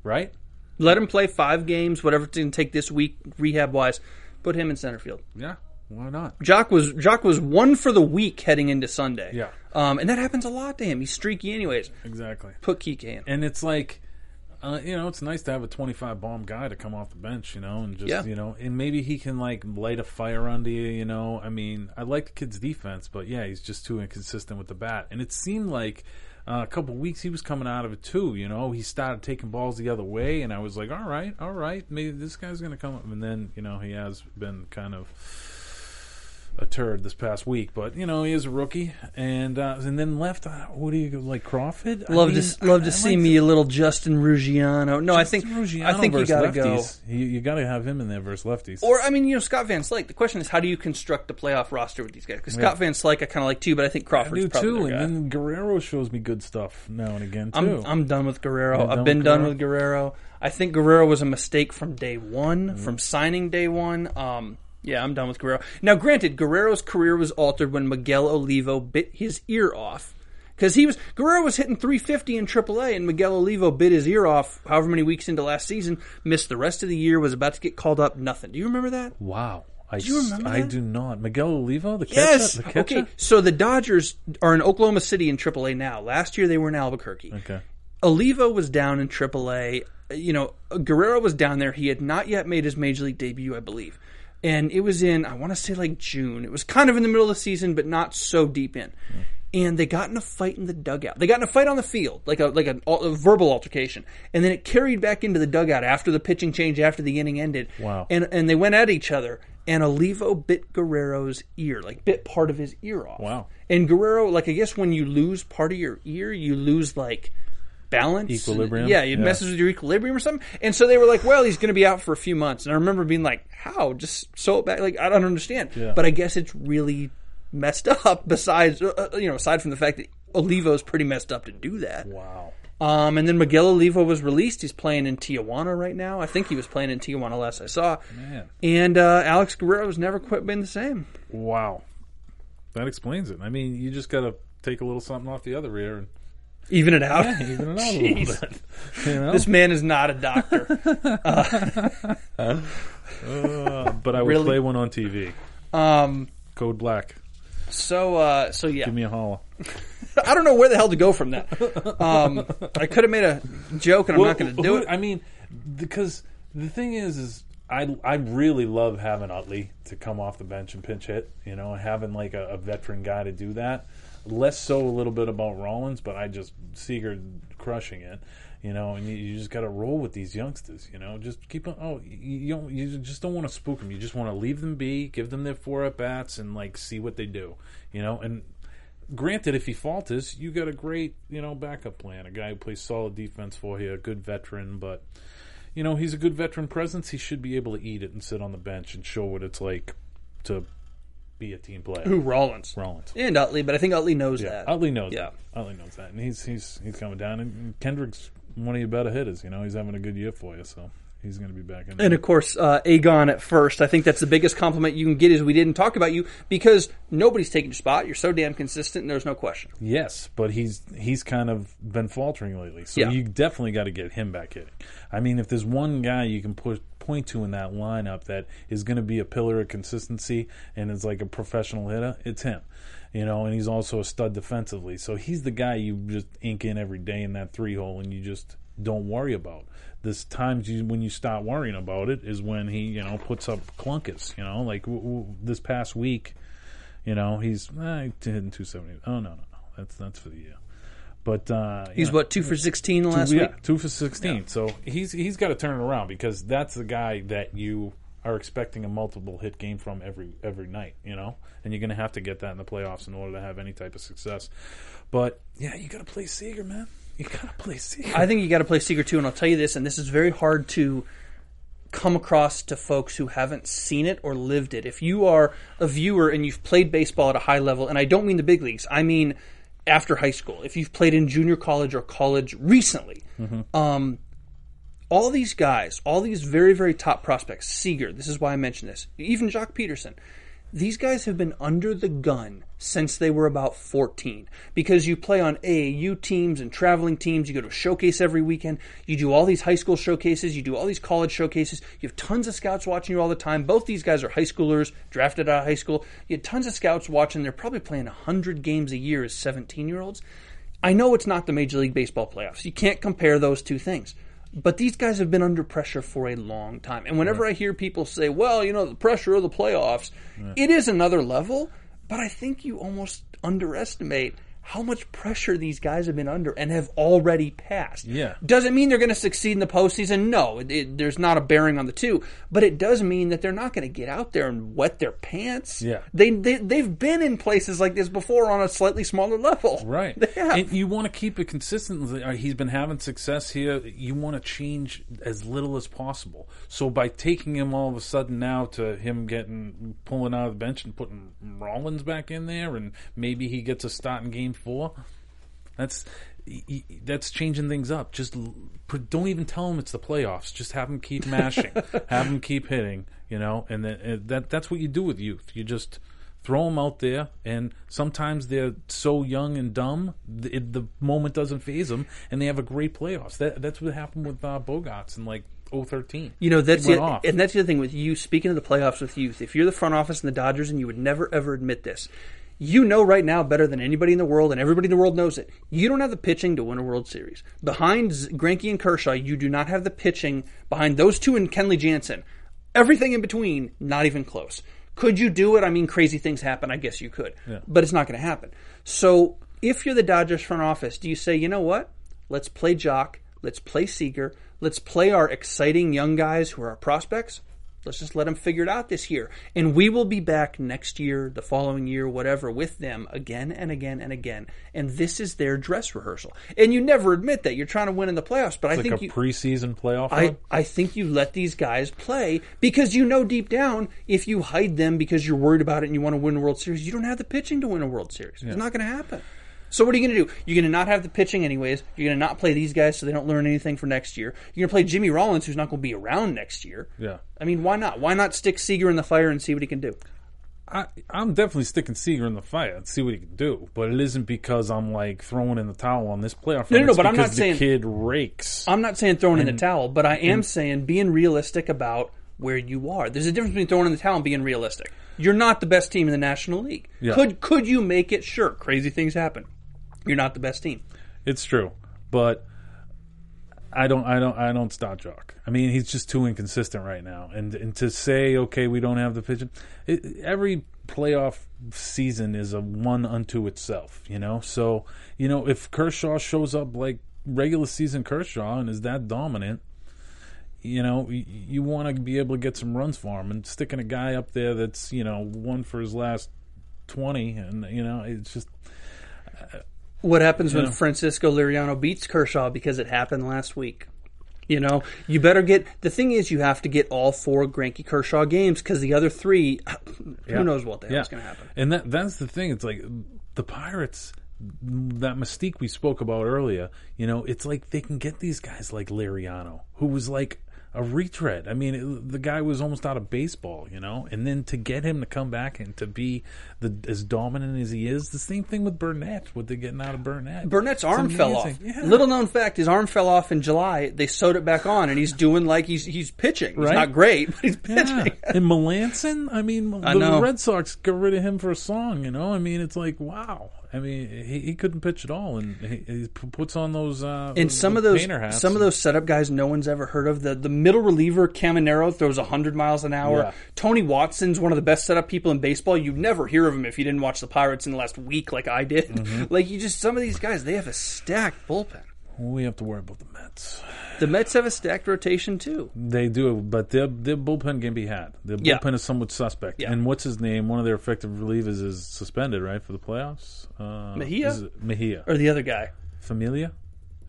right? Let him play five games, whatever it's going to take this week, rehab wise. Put him in center field. Yeah. Why not? Joc was Joc was one for the week heading into Sunday. Yeah. um, and that happens a lot to him. He's streaky, anyways. Exactly. Put Kike in. And it's like, uh, you know, it's nice to have a 25 bomb guy to come off the bench, you know, and just, Yeah. you know, and maybe he can like light a fire under you, you know. I mean, I like the kid's defense, but yeah, he's just too inconsistent with the bat. And it seemed like uh, a couple weeks he was coming out of it too, you know. He started taking balls the other way, and I was like, all right, all right, maybe this guy's going to come up. And then, you know, he has been kind of a turd this past week, but you know he is a rookie, and uh, and then left. Uh, what do you like Crawford? I Love mean, to love to I see like me a little Justin Ruggiano. No, I think Ruggiano I think you got to go. You, you got to have him in there versus lefties. Or I mean, you know, Scott Van Slyke. The question is, how do you construct a playoff roster with these guys? Because Scott Van Slyke, I kind of like too, but I think I Crawford's do probably too, and guy. then Guerrero shows me good stuff now and again too. I'm I'm done with Guerrero. You're I've been with done Guerrero? with Guerrero. I think Guerrero was a mistake from day one, Mm-hmm. from signing day one. Um, yeah, I'm done with Guerrero. Now, granted, Guerrero's career was altered when Miguel Olivo bit his ear off. Because he was Guerrero was hitting 350 in AAA, and Miguel Olivo bit his ear off. However many weeks into last season, missed the rest of the year, was about to get called up. Nothing. Do you remember that? wow. I, you s- remember I that? do not. Miguel Olivo, the catcher. Yes. The catcher? Okay. So the Dodgers are in Oklahoma City in AAA now. Last year they were in Albuquerque. Okay. Olivo was down in AAA. You know, Guerrero was down there. He had not yet made his major league debut, I believe. And it was in, I want to say like June. It was kind of in the middle of the season, but not so deep in. And they got in a fight in the dugout. They got in a fight on the field, like a like a, a verbal altercation, and then it carried back into the dugout after the pitching change, after the inning ended. Wow. And and they went at each other, and Olivo bit Guerrero's ear, like bit part of his ear off. Wow. And Guerrero, like I guess when you lose part of your ear, you lose like balance, Equilibrium? Yeah, it Yeah. messes with your equilibrium or something. And so they were like, "Well, he's going to be out for a few months." And I remember being like, "How? Just sew it back?" Like I don't understand. Yeah. But I guess it's really messed *laughs* up. Besides, uh, uh, you know, aside from the fact that Olivo's pretty messed up to do that. Wow. Um, and then Miguel Olivo was released. He's playing in Tijuana right now. I think he was playing in Tijuana last I saw. Man. And uh, Alex Guerrero's never quite been the same. Wow. That explains it. I mean, you just got to take a little something off the other ear and Even it out. even it out a *laughs* little Jeez. bit. You know? This man is not a doctor. *laughs* Uh, but I would Really? play one on TV. um, Code Black. so, uh, so yeah. Give me a holler. *laughs* I don't know where the hell to go from that. Um, I could have made a joke, and I'm not going to do who- it. I mean, because the thing is, is I I really love having Utley to come off the bench and pinch hit. You know, and having like a, a veteran guy to do that. Less so a little bit about Rollins, but I just Seager crushing it. You know, and you, you just got to roll with these youngsters. You know, just keep on. Oh, you you don't. You just don't want to spook them. You just want to leave them be, give them their four at bats, and like see what they do. You know, and granted, if he falters, you got a great, you know, backup plan. A guy who plays solid defense for you, a good veteran, but you know, he's a good veteran presence. He should be able to eat it and sit on the bench and show what it's like to be a team player. Who Rollins Rollins. and Utley, but I think Utley knows Yeah, that. Utley knows. Yeah. that. Utley knows that, and he's he's he's coming down. And Kendrick's one of your better hitters. You know, he's having a good year for you, so he's going to be back in. And of course, uh, A-Gon at first. I think that's the biggest compliment you can get is we didn't talk about you because nobody's taking your spot. You're so damn consistent, and there's no question. Yes, but he's he's kind of been faltering lately. So Yeah. you definitely got to get him back hitting. I mean, if there's one guy you can put point to in that lineup that is going to be a pillar of consistency and is like a professional hitter, it's him. You know, and he's also a stud defensively. So he's the guy you just ink in every day in that three hole, and you just don't worry about. There's times you, when you stop worrying about it is when he, you know, puts up clunkers. You know, like w- w- this past week, you know, he's eh, hitting 270. Oh no, no, no, that's that's for the year. But uh, He's know, what two for sixteen two, last yeah, week. two for sixteen. So he's he's got to turn it around because that's the guy that you are expecting a multiple hit game from every every night. You know, and you're going to have to get that in the playoffs in order to have any type of success. But yeah, you got to play Seager, man. You got to play Seager. I think you got to play Seager too, and I'll tell you this, and this is very hard to come across to folks who haven't seen it or lived it. If you are a viewer and you've played baseball at a high level, and I don't mean the big leagues, I mean after high school, if you've played in junior college or college recently, um, all these guys, all these very, very top prospects, Seager, this is why I mentioned this, even Joc Pederson, these guys have been under the gun since they were about 14 because you play on AAU teams and traveling teams. You go to a showcase every weekend. You do all these high school showcases. You do all these college showcases. You have tons of scouts watching you all the time. Both these guys are high schoolers, drafted out of high school. You had tons of scouts watching. They're probably playing 100 games a year as 17 year olds. I know it's not the Major League Baseball playoffs. You can't compare those two things. But these guys have been under pressure for a long time. And whenever I hear people say, well, you know, the pressure of the playoffs, it is another level, but I think you almost underestimate how much pressure these guys have been under and have already passed. Yeah. Doesn't mean they're going to succeed in the postseason. No, it, it- there's not a bearing on the two, but it does mean that they're not going to get out there and wet their pants. Yeah. They, they, they've been in places like this before on a slightly smaller level. Right. *laughs* And you want to keep it consistent. Uh, He's been having success here. You want to change as little as possible. So by taking him all of a sudden now to him getting pulling out of the bench and putting Rollins back in there, and maybe he gets a start in Game That's that's changing things up. Just don't even tell them it's the playoffs. Just have them keep mashing, *laughs* have them keep hitting. You know, and then and that that's what you do with youth. You just throw them out there, and sometimes they're so young and dumb, the, the moment doesn't phase them, and they have a great playoffs. That that's what happened with uh, Bogaerts in like 013. You know that's the, and that's the other thing with you. Speaking of the playoffs with youth, if you're the front office in the Dodgers and you would never ever admit this, you know right now better than anybody in the world, and everybody in the world knows it. You don't have the pitching to win a World Series. Behind Greinke and Kershaw, you do not have the pitching behind those two and Kenley Jansen. Everything in between, not even close. Could you do it? I mean, crazy things happen. I guess you could, but it's not going to happen. So, if you're the Dodgers front office, do you say, you know what? Let's play Joc. Let's play Seager. Let's play our exciting young guys who are our prospects. Let's just let them figure it out this year. And we will be back next year, the following year, whatever, with them again and again and again. And this is their dress rehearsal. And you never admit that. You're trying to win in the playoffs. But I like think a you. preseason playoff. I, run. I think you let these guys play because you know deep down if you hide them because you're worried about it and you want to win a World Series, you don't have the pitching to win a World Series. It's not going to happen. So what are you going to do? You're going to not have the pitching anyways. You're going to not play these guys so they don't learn anything for next year. You're going to play Jimmy Rollins, who's not going to be around next year. Yeah. I mean, why not? Why not stick Seager in the fire and see what he can do? I, I'm definitely sticking Seager in the fire and see what he can do. But it isn't because I'm like throwing in the towel on this playoff. No, no, no, but I'm not saying- kid rakes. I'm not saying throwing in the towel, but I am saying being realistic about where you are. There's a difference between throwing in the towel and being realistic. You're not the best team in the National League. Yeah. Could could you make it? Sure, crazy things happen. You're not the best team. It's true, but I don't, I don't, I don't stop Joc. I mean, he's just too inconsistent right now. And and to say, okay, we don't have the pitching. It, every playoff season is a one unto itself, you know. So you know, if Kershaw shows up like regular season Kershaw and is that dominant, you know, you, you want to be able to get some runs for him. And sticking a guy up there that's you know one for his last twenty, and you know, it's just What happens when Yeah. Francisco Liriano beats Kershaw because it happened last week? You know, you better get. The thing is, you have to get all four Greinke Kershaw games because the other three, *clears throat* who knows what the hell's going to happen. And that that's the thing. It's like the Pirates, that mystique we spoke about earlier. You know, it's like they can get these guys like Liriano, who was like a retread. I mean, it, the guy was almost out of baseball. You know, and then to get him to come back and to be the as dominant as he is, the same thing with Burnett. What they're getting out of Burnett. Burnett's arm fell off. Yeah. Little known fact: his arm fell off in July. They sewed it back on, and he's doing like he's he's pitching. He's Right. not great, but he's Yeah. pitching. *laughs* And Melancon, I mean, I the know. Red Sox got rid of him for a song, you know? I mean, it's like, wow. I mean, he, he couldn't pitch at all, and he, he puts on those. Uh, And some of those, some of those setup guys, no one's ever heard of. The the middle reliever Caminero throws hundred miles an hour. Yeah. Tony Watson's one of the best setup people in baseball. You'd never hear of him if you didn't watch the Pirates in the last week, like I did. Mm-hmm. *laughs* Like you just some of these guys, they have a stacked bullpen. We have to worry about the Mets. The Mets have a stacked rotation too. They do, but their their bullpen can be had. Their Yeah. bullpen is somewhat suspect. Yeah. And what's his name? One of their effective relievers is suspended, right, for the playoffs. Uh, Mejia? Mejia. Or the other guy, Familia.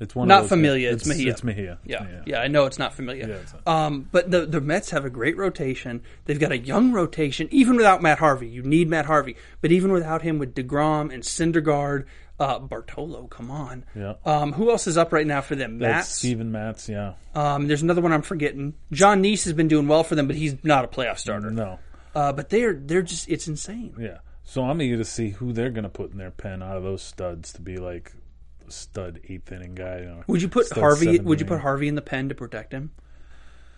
It's one. Not of those Familia, guys. it's Mejia. It's Mejia. Yeah, yeah, I know it's not familiar. Yeah, it's not. Um, but the the Mets have a great rotation. They've got a young rotation, even without Matt Harvey. You need Matt Harvey, but even without him, with Degrom and Syndergaard, uh, Bartolo, come on. Yeah. Um, who else is up right now for them? That's Matt. Steven Matz. Yeah. Um, there's another one I'm forgetting. Jon Niese has been doing well for them, but he's not a playoff starter. No. Uh, but they're they're just it's insane. Yeah. So I'm eager to see who they're going to put in their pen out of those studs to be like stud eighth inning guy. You know, Would you put Harvey? Would you put. Harvey in the pen to protect him?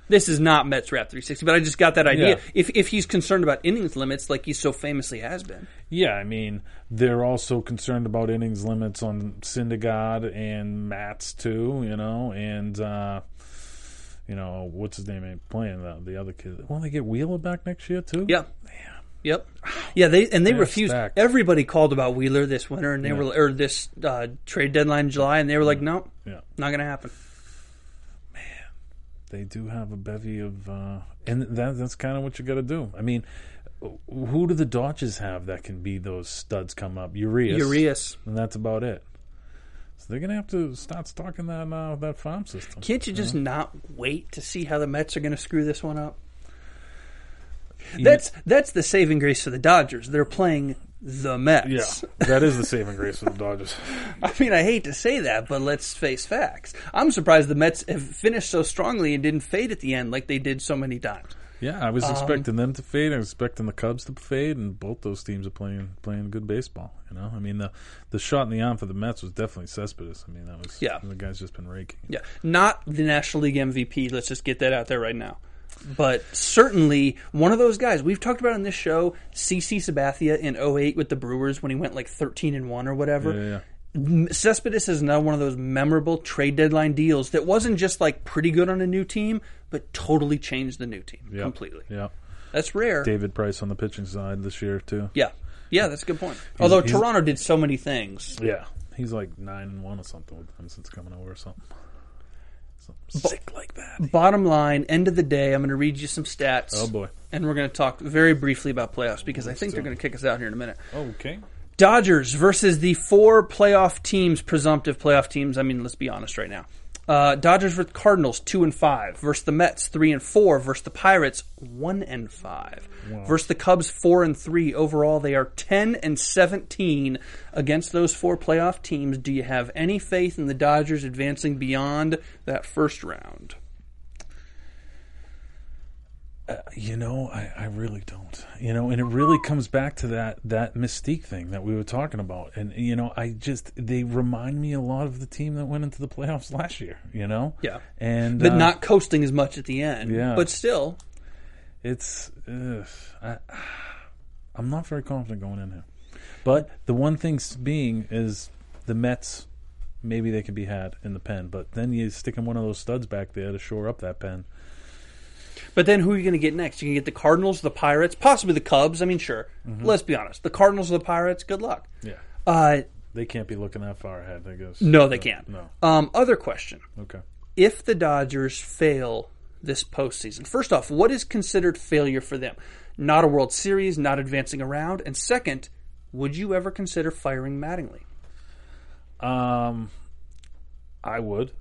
This is not Mets Wrap 360, but I just got that idea. Yeah. If if he's concerned about innings limits, like he so famously has been, Yeah, I mean they're also concerned about innings limits on Syndergaard and Matz too. You know, and uh, you know what's his name ain't playing the the other kid. Well, they get Wheeler back next year too. yeah, yep, yeah. They and they They're refused. stacked. Everybody called about Wheeler this winter, and they Yeah. were or this uh, trade deadline in July, and they were like, no, yeah. not going to happen. They do have a bevy of, uh, and that that's kind of what you got to do. I mean, who do the Dodgers have that can be those studs come up? Urias. Urias, and that's about it. So they're gonna have to start stocking that uh, that farm system. can't you just not wait to see how the Mets are going to screw this one up? That's that's the saving grace for the Dodgers. They're playing the Mets. Yeah, that is the saving grace for the Dodgers. *laughs* I mean, I hate to say that, but let's face facts. I'm surprised the Mets have finished so strongly and didn't fade at the end like they did so many times. Yeah, I was um, expecting them to fade. I was expecting the Cubs to fade, and both those teams are playing playing good baseball. You know, I mean the the shot in the arm for the Mets was definitely Cespedes. I mean that was Yeah. The guy's just been raking. Yeah, not the National League MVP. Let's just get that out there right now. But certainly one of those guys we've talked about in this show, CC Sabathia in 08 with the Brewers when he went like 13 and 1 or whatever. Yeah, yeah. Cespedes is now one of those memorable trade deadline deals that wasn't just like pretty good on a new team, but totally changed the new team Yeah. completely. Yeah, That's rare. David Price on the pitching side this year too. Yeah. Yeah, that's a good point. Although he's- Toronto did so many things. Yeah, he's like nine and one or something with them since coming over or something. Something sick like that. Bottom line, end of the day, I'm going to read you some stats. Oh boy. And we're going to talk very briefly about playoffs because I think they're going to kick us out here in a minute. Oh, okay. Dodgers versus the four playoff teams, presumptive playoff teams. I mean, let's be honest right now. Uh, Dodgers versus Cardinals, two and five. Versus the Mets, three and four. Versus the Pirates, one and five. Versus the Cubs, four and three. Overall, they are ten and seventeen against those four playoff teams. Do you have any faith in the Dodgers advancing beyond that first round? You know, I, I really don't. You know, and it really comes back to that that mystique thing that we were talking about. And you know, I just they remind me a lot of the team that went into the playoffs last year. You know, Yeah. and But uh, not coasting as much at the end. Yeah. But still, It's ugh, I, I'm not very confident going in here. But the one thing being is the Mets. Maybe they could be had in the pen, but then you stick in one of those studs back there to shore up that pen. But then who are you going to get next? You can get the Cardinals, the Pirates, possibly the Cubs. I mean, sure. Let's be honest. The Cardinals or the Pirates, good luck. Yeah, Uh, they can't be looking that far ahead. I guess. no, they can't. No. Um, other question. Okay. If the Dodgers fail this postseason, first off, what is considered failure for them? Not a World Series, not advancing around. And second, would you ever consider firing Mattingly? Um, I would.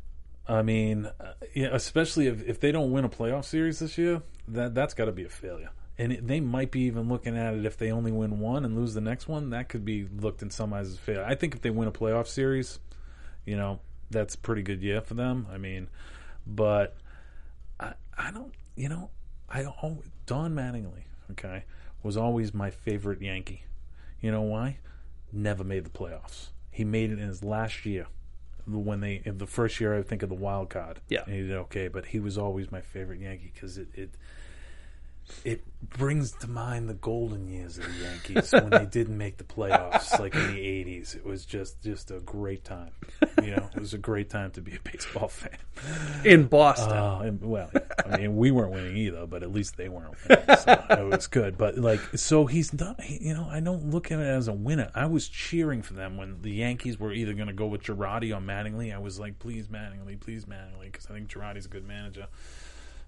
I mean, uh, yeah, especially if, if they don't win a playoff series this year, that that's got to be a failure. And it, they might be even looking at it if they only win one and lose the next one. That could be looked in some eyes as a failure. I think if they win a playoff series, you know, that's a pretty good year for them. I mean, but I, I don't, you know, I always, Don Mattingly, okay, was always my favorite Yankee. You know why? Never made the playoffs. He made it in his last year when they in the first year I think of the wild card. Yeah. and he did okay, but he was always my favorite Yankee because it, it it brings to mind the golden years of the Yankees when they didn't make the playoffs, like in the '80s. It was just just a great time. You know, it was a great time to be a baseball fan. In Boston. Uh, and, well, I mean, we weren't winning either, but at least they weren't winning, so it was good. But like, so he's not. He, you know, I don't look at it as a winner. I was cheering for them when the Yankees were either going to go with Girardi or Mattingly. I was like, please Mattingly, please Mattingly, because I think Girardi's a good manager.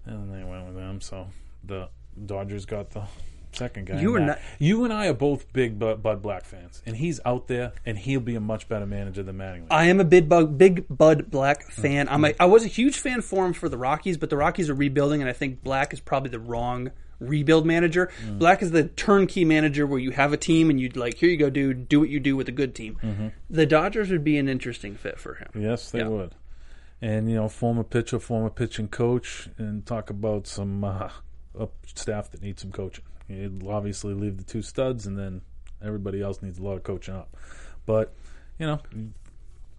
And they went with them, so the Dodgers got the second guy. You were not- you and I are both big Bud, Bud Black fans, and he's out there, and he'll be a much better manager than Mattingly. I am a big bug, big Bud Black mm-hmm. fan. I'm a, mm-hmm. I was a huge fan for him for the Rockies, but the Rockies are rebuilding, and I think Black is probably the wrong rebuild manager. Mm. Black is the turnkey manager where you have a team and you'd like, here you go, dude, do what you do with a good team. Mm-hmm. The Dodgers would be an interesting fit for him. Yes, they Yeah. would. And you know, former pitcher, former pitching coach, and talk about some uh, up staff that needs some coaching. You'd obviously leave the two studs, and then everybody else needs a lot of coaching up. But you know,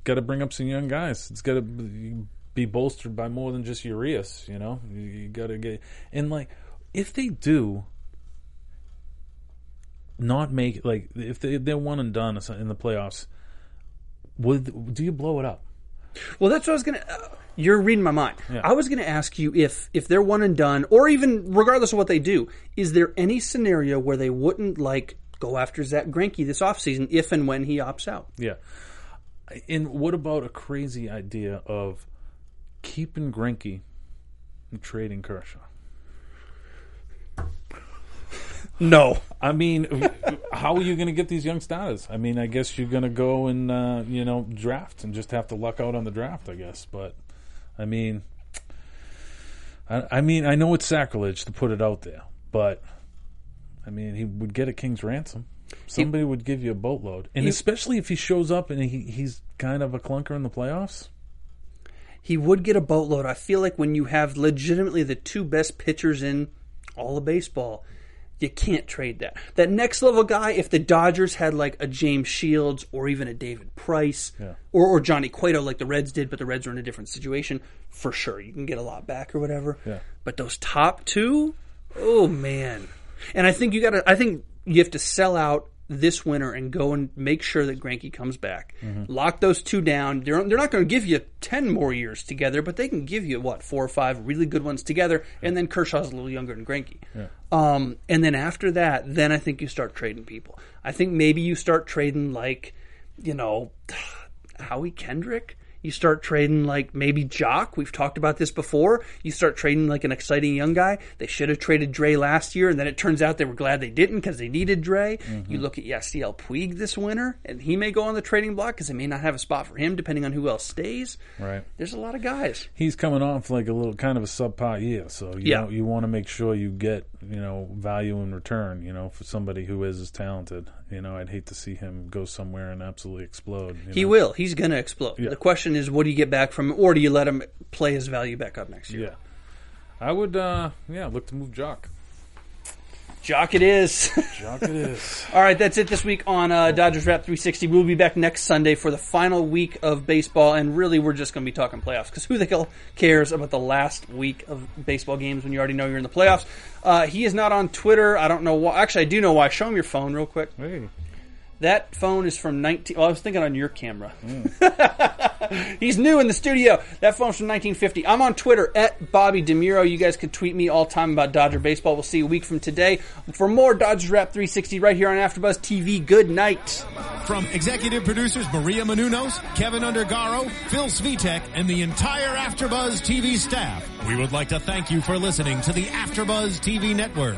got to bring up some young guys. It's got to be bolstered by more than just Urias. You know, you, you got to get and like if they do not make like if they they're one and done in the playoffs, would do you blow it up? Well, that's what I was gonna. Uh, you're reading my mind. Yeah. I was gonna ask you if if they're one and done, or even regardless of what they do, is there any scenario where they wouldn't like go after Zack Greinke this offseason if and when he opts out? Yeah. And what about a crazy idea of keeping Greinke and trading Kershaw? No. I mean, how are you going to get these young starters? I mean, I guess you're going to go and uh, you know draft and just have to luck out on the draft, I guess. But I mean, I, I mean, I know it's sacrilege to put it out there, but I mean, he would get a king's ransom. Somebody would give you a boatload, and He- especially if he shows up and he, he's kind of a clunker in the playoffs. He would get a boatload. I feel like when you have legitimately the two best pitchers in all of baseball, you can't trade that. That next level guy, if the Dodgers had like a James Shields or even a David Price Yeah. or, or Johnny Cueto like the Reds did, but the Reds are in a different situation, for sure. You can get a lot back or whatever. Yeah. But those top two, oh man. And I think you gotta I think you have to sell out this winter and go and make sure that Greinke comes back. Lock those two down. They're they're not going to give you ten more years together, but they can give you what four or five really good ones together, and then Kershaw's a little younger than Greinke. Um, and then after that, then I think you start trading people. I think maybe you start trading like, you know, *sighs* Howie Kendrick. You start trading like maybe Joc. We've talked about this before. You start trading like an exciting young guy. They should have traded Dre last year, and then it turns out they were glad they didn't because they needed Dre. Mm-hmm. You look at Yasiel Puig this winter, and he may go on the trading block because they may not have a spot for him depending on who else stays. Right. There's a lot of guys. He's coming off like a little kind of a subpar year, so you Yeah. know, you want to make sure you get you know value in return. You know, for somebody who is as talented. You know, I'd hate to see him go somewhere and absolutely explode. you He know? will. He's going to explode. Yeah. The question is, what do you get back from or do you let him play his value back up next year? Yeah, I would. uh Yeah, look to move Joc. Joc it is. *laughs* Joc it is. All right, that's it this week on uh, Dodgers Wrap 360. We'll be back next Sunday for the final week of baseball, and really, we're just going to be talking playoffs because who the hell cares about the last week of baseball games when you already know you're in the playoffs? Uh, he is not on Twitter. I don't know why. Actually, I do know why. Show him your phone real quick. Hey, That phone is from 19. Well, I was thinking on your camera. Mm. *laughs* He's new in the studio. That phone's from 1950. I'm on Twitter at Bobby DeMuro. You guys can tweet me all time about Dodger baseball. We'll see you a week from today for more Dodgers Wrap 360 right here on AfterBuzz TV. Good night. From executive producers Maria Menounos, Keven Undergaro, Phil Svitek, and the entire AfterBuzz TV staff, we would like to thank you for listening to the AfterBuzz TV network.